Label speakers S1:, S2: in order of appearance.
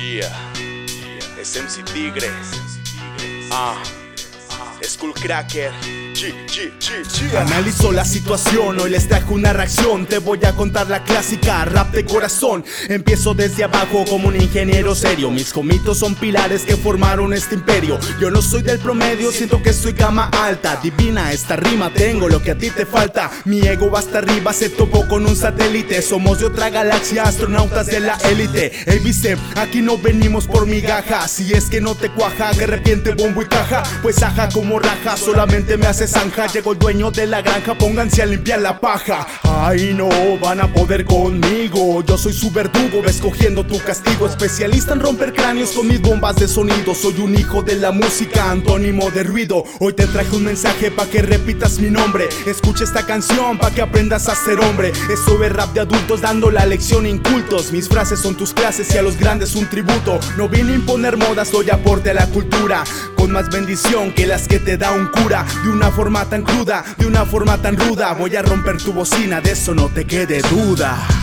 S1: Yeah. Es MC Tigre. Ah. Skull Cracker. G.
S2: Analizo la situación, hoy les trajo una reacción. Te voy a contar la clásica, rap de corazón. Empiezo desde abajo como un ingeniero serio. Mis comitos son pilares que formaron este imperio. Yo no soy del promedio, siento que soy cama alta. Divina esta rima, tengo lo que a ti te falta. Mi ego va hasta arriba, se topó con un satélite. Somos de otra galaxia, astronautas de la élite. Ey viste, aquí no venimos por migajas. Si es que no te cuaja, que arrepiente bombo y caja. Pues aja como solamente me hace zanja. Llegó el dueño de la granja, pónganse a limpiar la paja. Ay no, van a poder conmigo. Yo soy su verdugo, escogiendo tu castigo. Especialista en romper cráneos con mis bombas de sonido. Soy un hijo de la música, antónimo de ruido. Hoy te traje un mensaje pa' que repitas mi nombre. Escucha esta canción pa' que aprendas a ser hombre. Es sobre rap de adultos dando la lección incultos Mis frases son tus clases y a los grandes un tributo. No vine a imponer modas, doy aporte a la cultura Con más bendición que las que te da un cura. De una forma tan cruda, de una forma tan ruda Voy a romper tu bocina, de eso no te quede duda